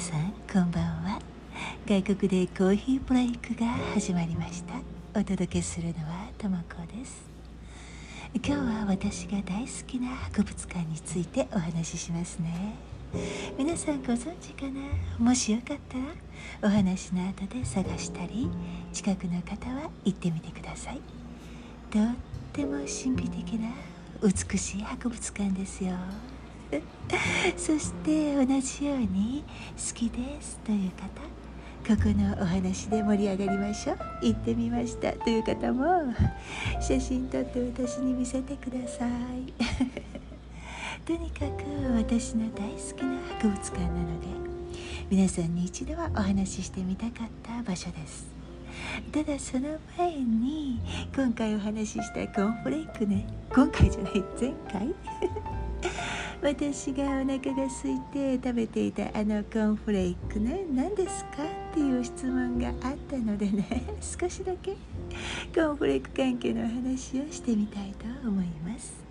さんこんばんは。外国でコーヒーブレイクが始まりました。お届けするのはともこです。今日は私が大好きな博物館についてお話ししますね。皆さんご存知かな？もしよかったらお話の後で探したり近くの方は行ってみてください。とっても神秘的な美しい博物館ですよ。そして同じように好きですという方ここのお話で盛り上がりましょう。行ってみました。という方も写真撮って私に見せてください。とにかく私の大好きな博物館なので皆さんに一度はお話ししてみたかった場所です。ただその前に今回お話ししたコーンフレークね今回じゃない前回？私がお腹が空いて食べていたあのコーンフレークね何ですかっていう質問があったのでね 少しだけコーンフレーク関係の話をしてみたいと思います。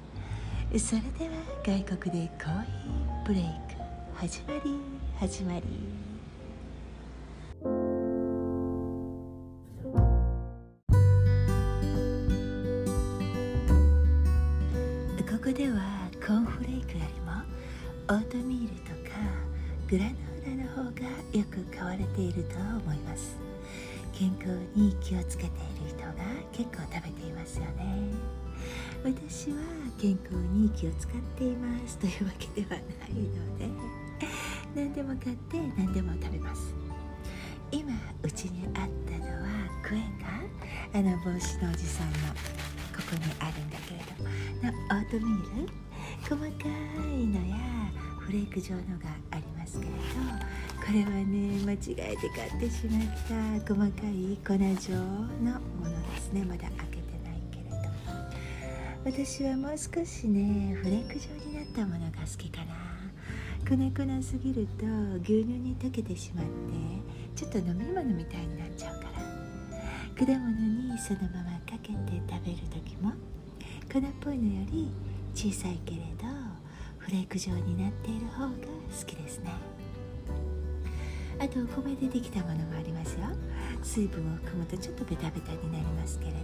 それでは外国でコーヒーブレイク始まり始まり。オートミールとかグラノーラの方がよく買われていると思います。健康に気をつけている人が結構食べていますよね。私は健康に気を使っていますというわけではないので何でも買って何でも食べます。今うちにあったのはクエンがあの帽子のおじさんのここにあるんだけれどのオートミール？細かいのやフレーク状のがありますけれどこれはね間違えて買ってしまった細かい粉状のものですねまだ開けてないけれど私はもう少しねフレーク状になったものが好きかな。粉々すぎると牛乳に溶けてしまってちょっと飲み物みたいになっちゃうから果物にそのままかけて食べる時も粉っぽいのより小さいけれどフレーク状になっている方が好きですね。あとお米でできたものもありますよ。水分を汲むとちょっとベタベタになりますけれど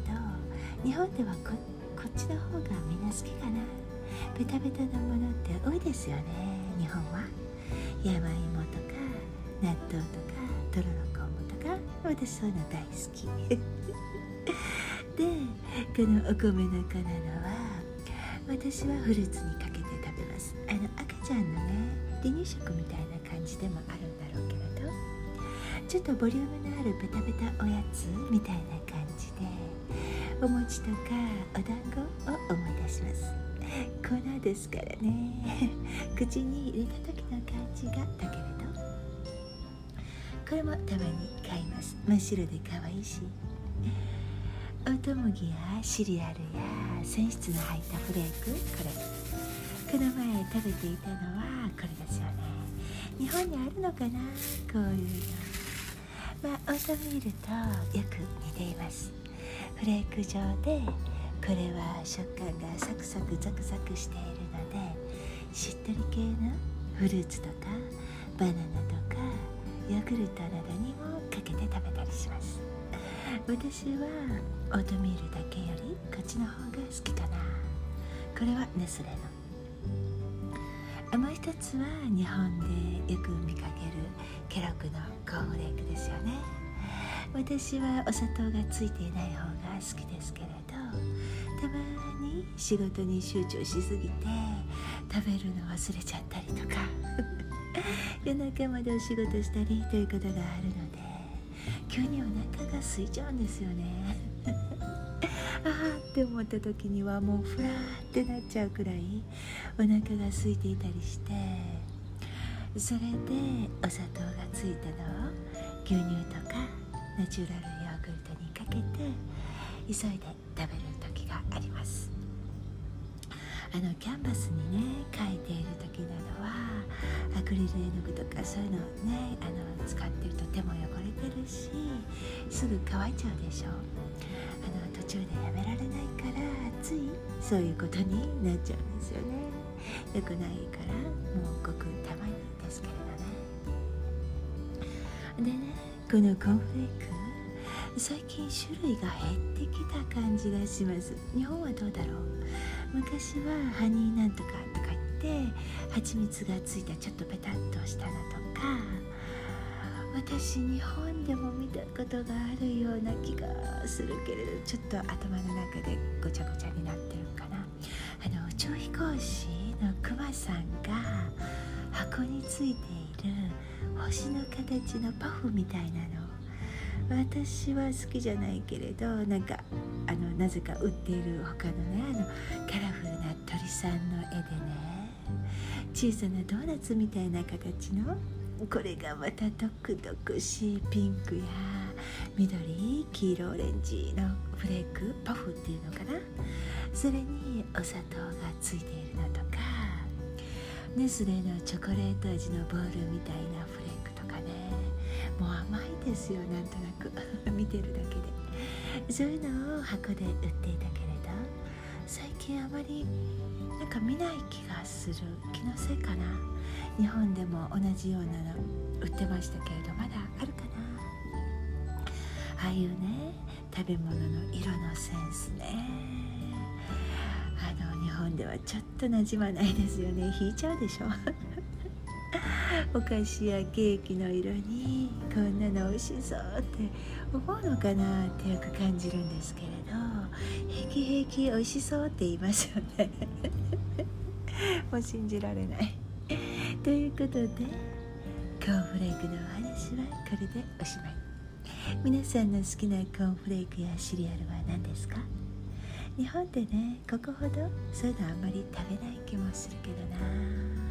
日本ではここっちの方がみんな好きかな。ベタベタなものって多いですよね日本は。山芋とか納豆とかとろろ昆布とか私そういうの大好き。でこのお米の粉のは私はフルーツにか離乳食みたいな感じでもあるんだろうけれど。ちょっとボリュームのあるベタベタおやつみたいな感じでお餅とかお団子を思い出します。粉ですからね。口に入れた時の感じがだけれど。これもたまに買います。真っ白で可愛いし。オート麦やシリアルや繊質の入ったフレーク。これ。この前食べていたのはこれですよね。日本にあるのかな？こういう。のまあオートミールとよく似ています。フレーク状でこれは食感がサクサクザクザクしているのでしっとり系のフルーツとかバナナとかヨーグルトなどにもかけて食べたりします。私はオートミールだけよりこっちの方が好きかな。これはネスレのもう一つは日本でよく見かけるケロッグのコーンフレークですよね。私はお砂糖がついていない方が好きですけれどたまに仕事に集中しすぎて食べるの忘れちゃったりとか 夜中までお仕事したりということがあるので急にお腹が空いちゃうんですよね。って思った時にはもうふらーってなっちゃうくらいお腹が空いていたりしてそれでお砂糖がついたのを牛乳とかナチュラルヨーグルトにかけて急いで食べる時があります。あのキャンバスにね描いている時などはアクリル絵の具とかそういうのをねあの使ってると手も汚れてるしすぐ乾いちゃうでしょあの途中でやめられないからついそういうことになっちゃうんですよね。良くないからもうごくたまにですけれどね。でねこのコンフレーク最近種類が減ってきた感じがします。日本はどうだろう？昔はハニーなんとかとか言って蜂蜜がついたちょっとペタッとしたのとか私日本でも見たことがあるような気がするけれどちょっと頭の中でごちゃごちゃになってるかな。あの宇宙飛行士のクマさんが箱についている星の形のパフみたいなの。私は好きじゃないけれどなんかあのなぜか売っている他のねあのカラフルな鳥さんの絵でね。小さなドーナツみたいな形のこれがまたドクドクしいピンクや緑黄色オレンジのフレークパフっていうのかな。それにお砂糖がついているのとか。ネスレのチョコレート味のボールみたいなフレークとかね。もう甘いですよなんとなく。見てるだけで。そういうのを箱で売っていたけれど最近あまりなんか見ない気がする気のせいかな。日本でも同じようなの売ってましたけれどまだあるかな？ああいうね食べ物の色のセンスね。あの日本ではちょっとなじまないですよね。引いちゃうでしょ？お菓子やケーキの色にこんなの美味しそうって思うのかなってよく感じるんですけれど平気平気美味しそうって言いますよね。もう信じられない。ということでコーンフレークのお話はこれでおしまい。皆さんの好きなコーンフレークやシリアルは何ですか？日本でねここほどそういうのあんまり食べない気もするけどな。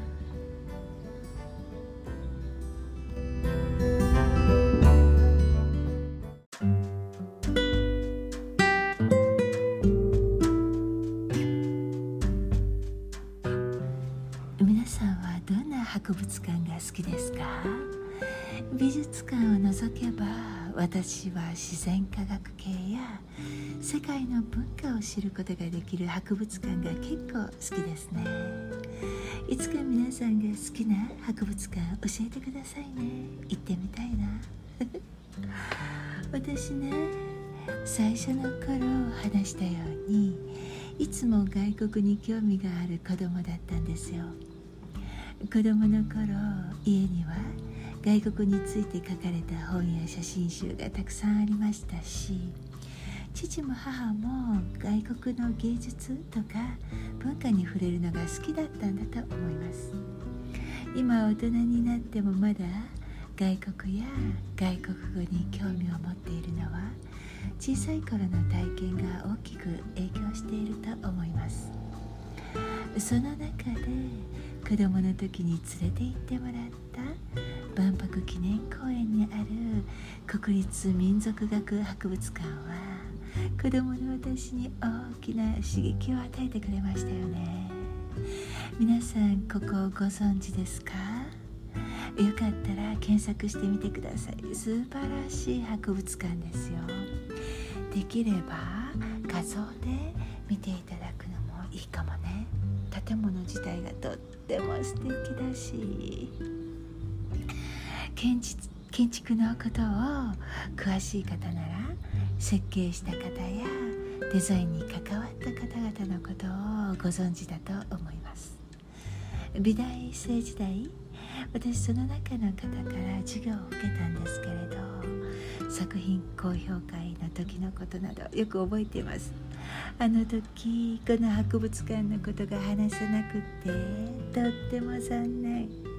館を除けば私は自然科学系や世界の文化を知ることができる博物館が結構好きですね。いつか皆さんが好きな博物館教えてくださいね。行ってみたいな。私ね最初の頃話したようにいつも外国に興味がある子供だったんですよ。子供の頃家には外国について書かれた本や写真集がたくさんありましたし父も母も外国の芸術とか文化に触れるのが好きだったんだと思います。今大人になってもまだ外国や外国語に興味を持っているのは小さい頃の体験が大きく影響していると思います。その中で子供の時に連れて行ってもらった万博記念公園にある国立民族学博物館は子供の私に大きな刺激を与えてくれましたよね。皆さんここをご存知ですか？よかったら検索してみてください。素晴らしい博物館ですよ。できれば画像で見ていただくのもいいかもね。建物自体がとっても素敵だし。建築建築のことを詳しい方なら設計した方やデザインに関わった方々のことをご存知だと思います。美大生時代私その中の方から授業を受けたんですけれど作品高評会の時のことなどよく覚えています。あの時この博物館のことが話せなくってとっても残念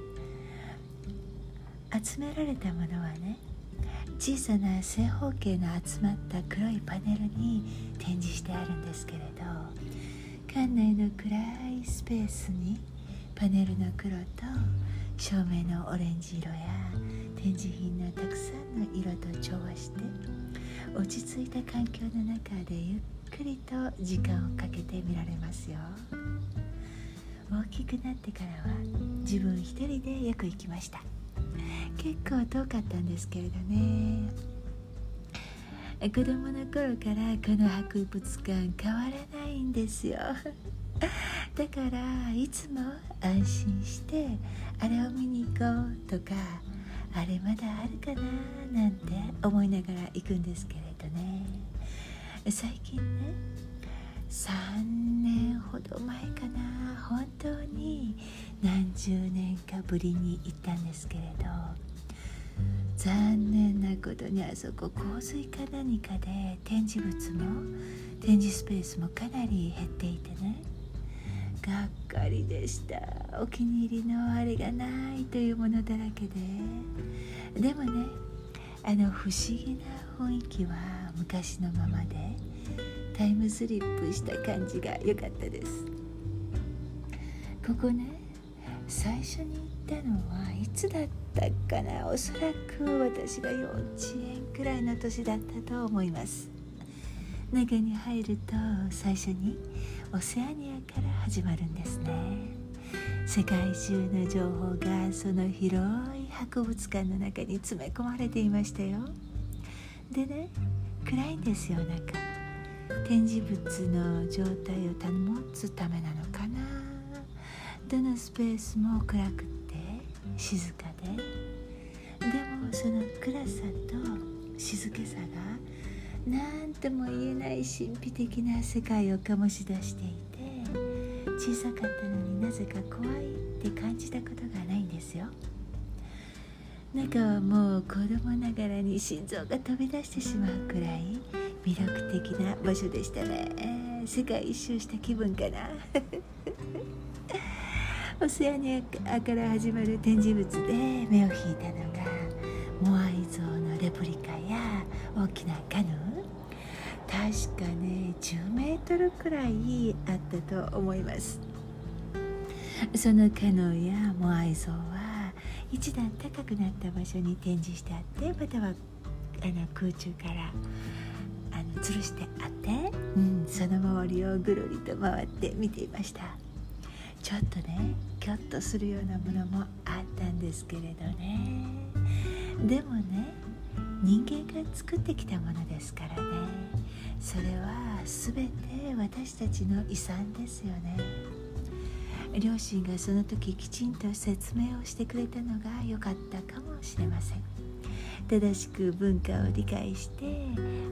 集められたものはね小さな正方形の集まった黒いパネルに展示してあるんですけれど館内の暗いスペースにパネルの黒と照明のオレンジ色や展示品のたくさんの色と調和して落ち着いた環境の中でゆっくりと時間をかけて見られますよ。大きくなってからは自分一人でよく行きました。結構遠かったんですけれどね。子供の頃からこの博物館変わらないんですよ。だからいつも安心してあれを見に行こうとかあれまだあるかななんて思いながら行くんですけれどね。最近ね3年ほど前かな本当に何十年かぶりに行ったんですけれど残念なことにあそこ洪水か何かで展示物も展示スペースもかなり減っていてね。がっかりでした。お気に入りのあれがないというものだらけで。でもねあの不思議な雰囲気は昔のままでタイムスリップした感じが良かったです。ここね最初に行ったのはいつだったかな？おそらく私が幼稚園くらいの年だったと思います。中に入ると最初にオセアニアから始まるんですね。世界中の情報がその広い博物館の中に詰め込まれていましたよ。でね暗いんですよ中。展示物の状態を保つためなの。どのスペースも暗くて静かで。でもその暗さと静けさが何とも言えない神秘的な世界を醸し出していて小さかったのになぜか怖いって感じたことがないんですよ。中はもう子供ながらに心臓が飛び出してしまうくらい魅力的な場所でしたね。世界一周した気分かな。オセアニアから始まる展示物で目を引いたのがモアイ像のレプリカや大きなカヌー。確かね10メートルくらいあったと思います。そのカノーやモアイ像は一段高くなった場所に展示してあってまたはあの空中からあの吊るしてあって、うん、その周りをぐるりと回って見ていました。ちょっとねキョッとするようなものもあったんですけれどね。でもね人間が作ってきたものですからね。それは全て私たちの遺産ですよね。両親がその時きちんと説明をしてくれたのが良かったかもしれません。正しく文化を理解して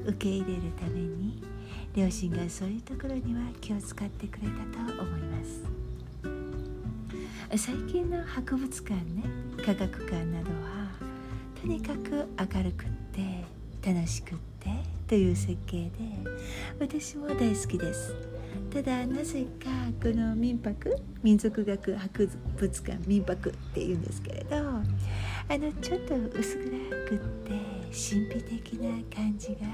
受け入れるために両親がそういうところには気を使ってくれたと思います。最近の博物館ね科学館などはとにかく明るくって楽しくってという設計で私も大好きです。ただなぜかこの民泊民族学博物館民泊っていうんですけれどあのちょっと薄暗くって神秘的な感じが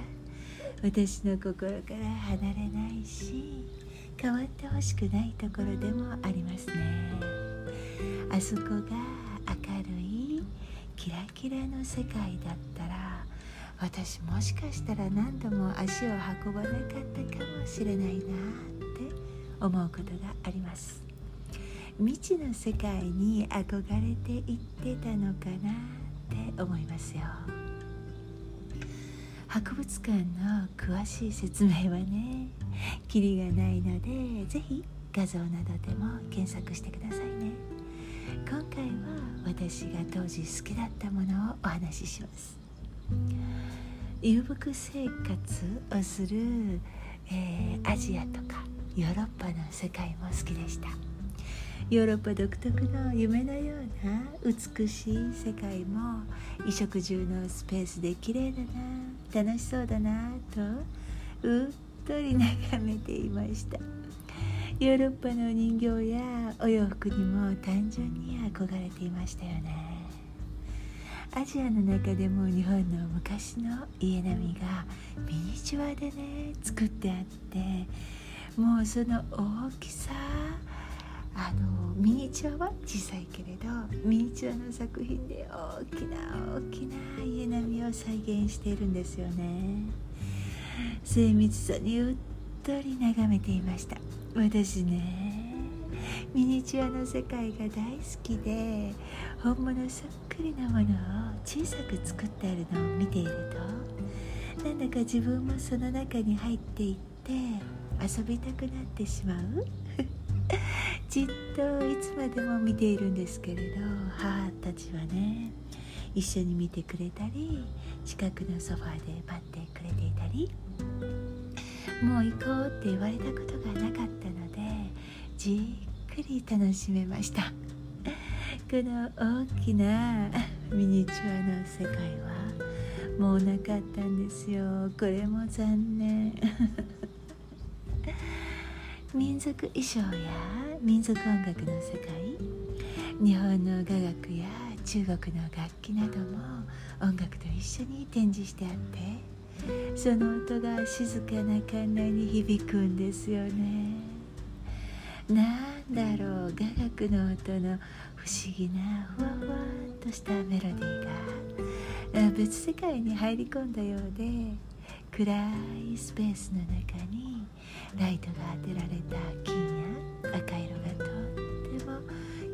私の心から離れないし変わってほしくないところでもありますね。あそこが明るいキラキラの世界だったら私もしかしたら何度も足を運ばなかったかもしれないなって思うことがあります。未知の世界に憧れていってたのかなって思いますよ。博物館の詳しい説明はねキリがないので是非画像などでも検索してくださいね。今回は私が当時好きだったものをお話しします。遊牧生活をする、えー、アジアとかヨーロッパの世界も好きでした。ヨーロッパ独特の夢のような美しい世界も衣食住のスペースで綺麗だな楽しそうだなとうっとり眺めていました。ヨーロッパの人形やお洋服にも単純に憧れていましたよね。アジアの中でも日本の昔の家並みがミニチュアでね作ってあってもうその大きさあのミニチュアは小さいけれどミニチュアの作品で大きな大きな家並みを再現しているんですよね。精密さにうっとり眺めていました。私ねミニチュアの世界が大好きで本物そっくりなものを小さく作ってあるのを見ているとなんだか自分もその中に入っていって遊びたくなってしまう。じっといつまでも見ているんですけれど母たちはね一緒に見てくれたり近くのソファーで待ってくれていたりもう行こうって言われたことがなかったのでじっくり楽しめました。この大きな ミニチュアの世界はもうなかったんですよ。これも残念。民族衣装や民族音楽の世界日本の雅楽や中国の楽器なども音楽と一緒に展示してあってその音が静かな館内に響くんですよね。なんだろう雅楽の音の不思議なふわふわっとしたメロディーが別世界に入り込んだようで暗いスペースの中にライトが当てられた金や赤色がとっても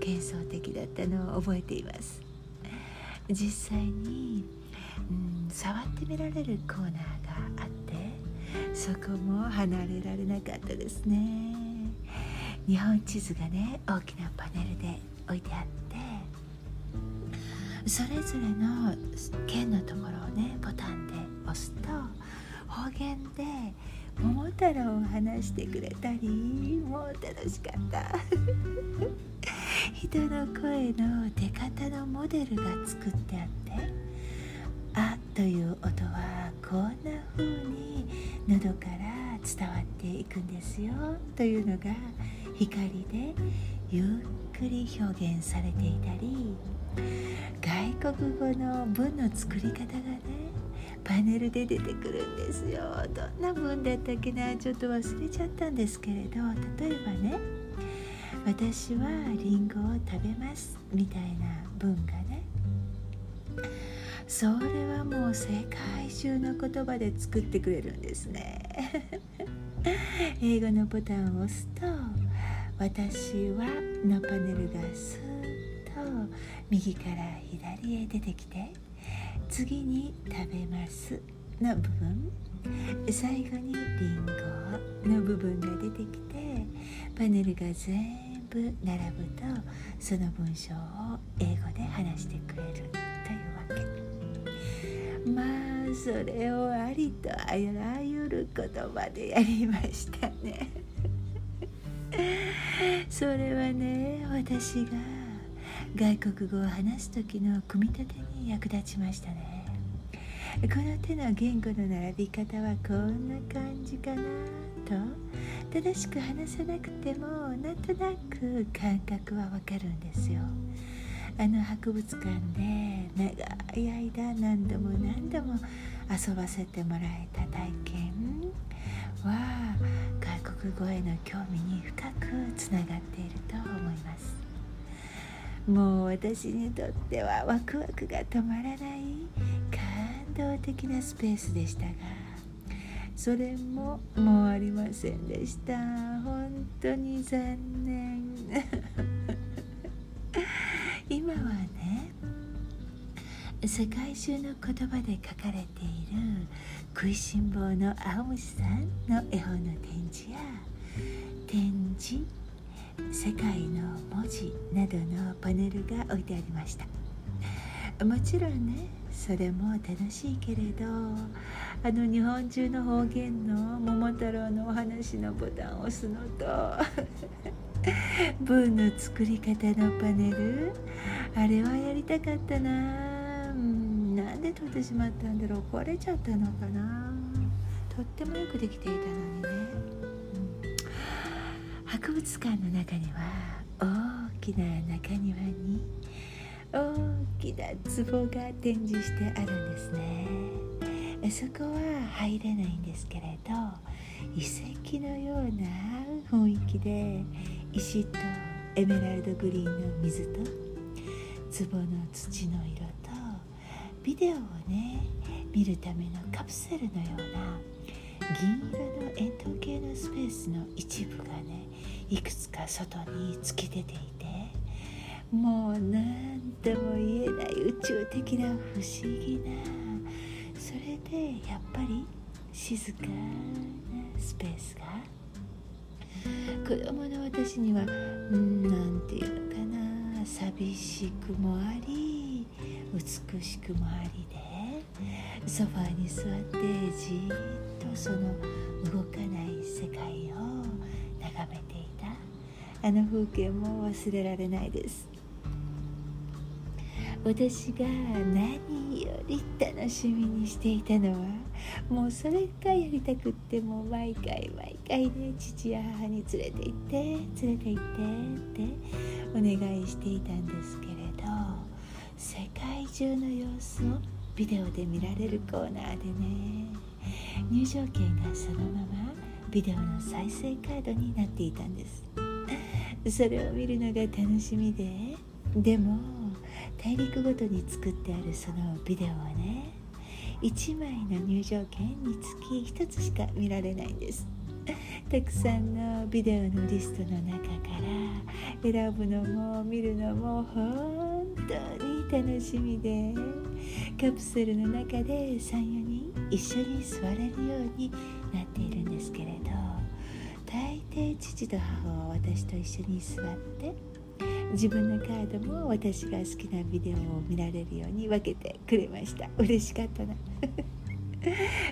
幻想的だったのを覚えています。実際に、うん、触ってみられるコーナーがあってそこも離れられなかったですね。日本地図がね大きなパネルで置いてあってそれぞれの県のところをねボタンで押すと方言で桃太郎を話してくれたりもう楽しかった。人の声の出方のモデルが作ってあって「」という音はこんな風に喉から伝わっていくんですよというのが光でゆっくり表現されていたり外国語の文の作り方がねパネルで出てくるんですよ。どんな文だったっけなちょっと忘れちゃったんですけれど例えばね「私はりんごを食べます」みたいな文がねそれはもう世界中の言葉で作ってくれるんですね。英語のボタンを押すと「私は」のパネルがスーッと右から左へ出てきて次に「食べます」の部分。最後に「りんご」の部分が出てきてパネルが全部並ぶとその文章を英語で話してくれる。まあそれをありとあらゆる言葉でやりましたね。それはね私が外国語を話す時の組み立てに役立ちましたね。この手の言語の並び方はこんな感じかなと。正しく話さなくてもなんとなく感覚はわかるんですよ。あの博物館で長い間何度も何度も遊ばせてもらえた体験。は外国語への興味に深くつながっていると思います。もう私にとってはワクワクが止まらない感動的なスペースでしたがそれももうありませんでした。本当に残念。今はね世界中の言葉で書かれている食いしん坊の青虫さんの絵本の展示や展示世界の文字などのパネルが置いてありました。もちろんねそれも楽しいけれどあの日本中の方言の「桃太郎」のお話のボタンを押すのと 文の作り方のパネル？あれはやりたかったな。うん。なんで取ってしまったんだろう？壊れちゃったのかな？とってもよくできていたのにね、うん、博物館の中には大きな中庭に大きな壺が展示してあるんですね。そこは入れないんですけれど遺跡のような雰囲気で石とエメラルドグリーンの水と壺の土の色とビデオをね見るためのカプセルのような銀色の円筒形のスペースの一部がねいくつか外に突き出ていてもう何とも言えない宇宙的な不思議なそれでやっぱり静かなスペースが子供の私にはんなんて言うかな寂しくもあり美しくもありでソファーに座ってじっとその動かない世界を眺めていた。あの風景も忘れられないです。私が何より楽しみにしていたのはもうそれがやりたくっても毎回毎回ね父や母に連れて行って連れて行ってってお願いしていたんですけれど世界中の様子をビデオで見られるコーナーでね。入場券がそのままビデオの再生カードになっていたんです。それを見るのが楽しみで。でも大陸ごとに作ってあるそのビデオはね1枚の入場券につき1つしか見られないんです。たくさんのビデオのリストの中から選ぶのも見るのも本当に楽しみでカプセルの中で34人一緒に座れるようになっているんですけれど大抵父と母は私と一緒に座って自分のカードも私が好きなビデオを見られるように分けてくれました。嬉しかったな。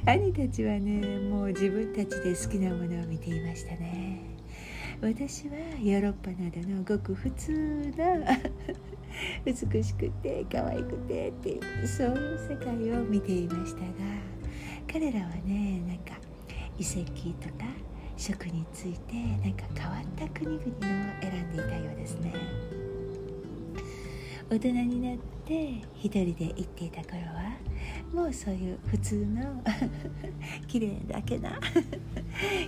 兄たちはねもう自分たちで好きなものを見ていましたね。私はヨーロッパなどのごく普通な 美しくて可愛くてっていうそういう世界を見ていましたが彼らはねなんか遺跡とか食についてなんか変わった国々の選んでいたようですね。大人になって一人で行っていた頃はもうそういう普通の 綺麗だけな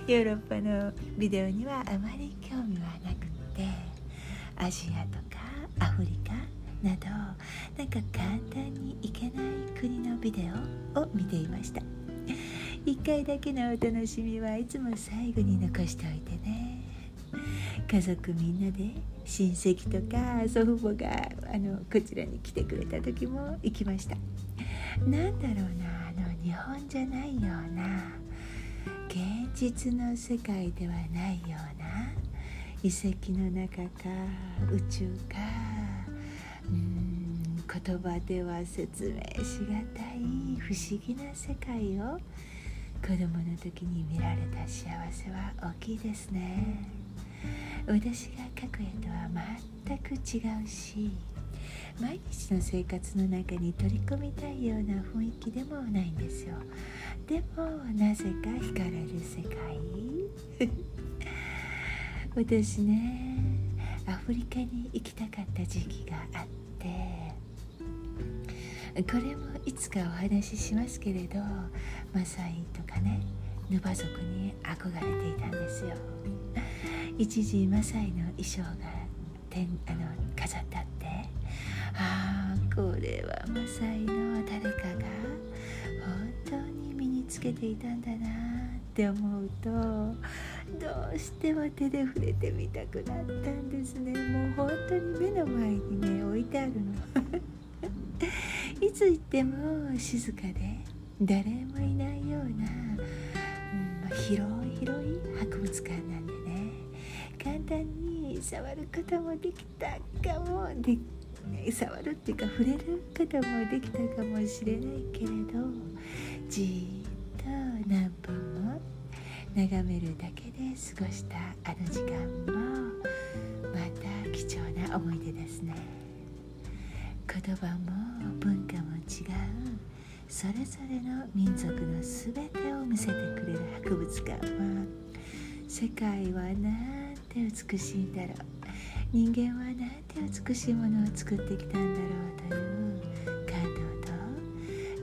ヨーロッパのビデオにはあまり興味はなくってアジアとかアフリカなどなんか簡単に行けない国のビデオを見ていました。1回だけのお楽しみはいつも最後に残しておいてね。家族みんなで親戚とか祖父母があのこちらに来てくれた時も行きました。なんだろうなあの日本じゃないような現実の世界ではないような遺跡の中か宇宙かうん言葉では説明しがたい不思議な世界を子供の時に見られた幸せは大きいですね。私が描く絵とは全く違うし毎日の生活の中に取り込みたいような雰囲気でもないんですよ。でもなぜか惹かれる世界。私ねアフリカに行きたかった時期があってこれもいつかお話ししますけれどマサイとかねヌバ族に憧れていたんですよ。一時マサイの衣装がてあの飾ってあってああこれはマサイの誰かが本当に身につけていたんだなって思うとどうしても手で触れてみたくなったんですね。もう本当に目の前にね置いてあるの。つ行っても静かで誰もいないような、うん、広い広い博物館なんでね簡単に触ることもできたかもで触るっていうか触れることもできたかもしれないけれどじっと何分も眺めるだけで過ごしたあの時間もまた貴重な思い出ですね。言葉も文化も違う。それぞれの民族の全てを見せてくれる博物館は世界はなんて美しいんだろう。人間はなんて美しいものを作ってきたんだろう。という感動と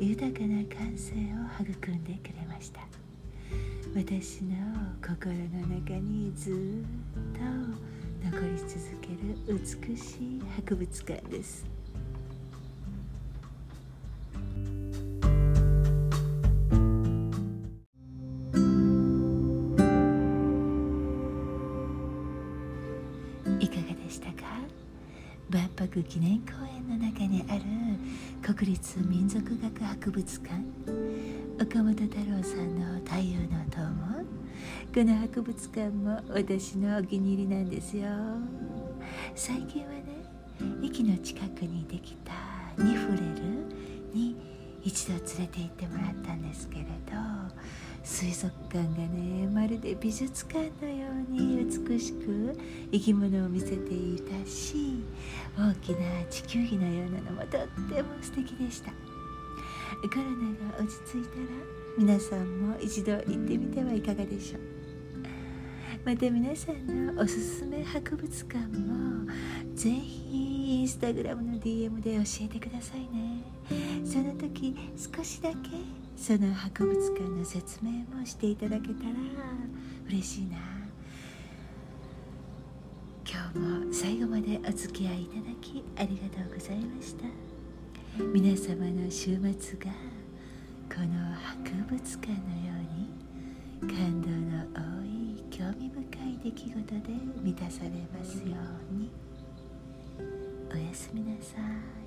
豊かな感性を育んでくれました。私の心の中にずっと残り続ける美しい博物館です。記念公園の中にある国立民族学博物館岡本太郎さんの「太陽の塔」もこの博物館も私のお気に入りなんですよ。最近はね駅の近くにできたニフレルに一度連れて行ってもらったんですけれど水族館がねまるで美術館のように美しく生き物を見せていたし大きな地球儀のようなのもとっても素敵でした。コロナが落ち着いたら皆さんも一度行ってみてはいかがでしょう。また皆さんのおすすめ博物館もぜひインスタグラムの DM で教えてくださいね。その時少しだけその博物館の説明もしていただけたら嬉しいな。今日も最後までお付き合いいただきありがとうございました。皆様の週末がこの博物館のように感動の多い興味深い出来事で満たされますように。おやすみなさい。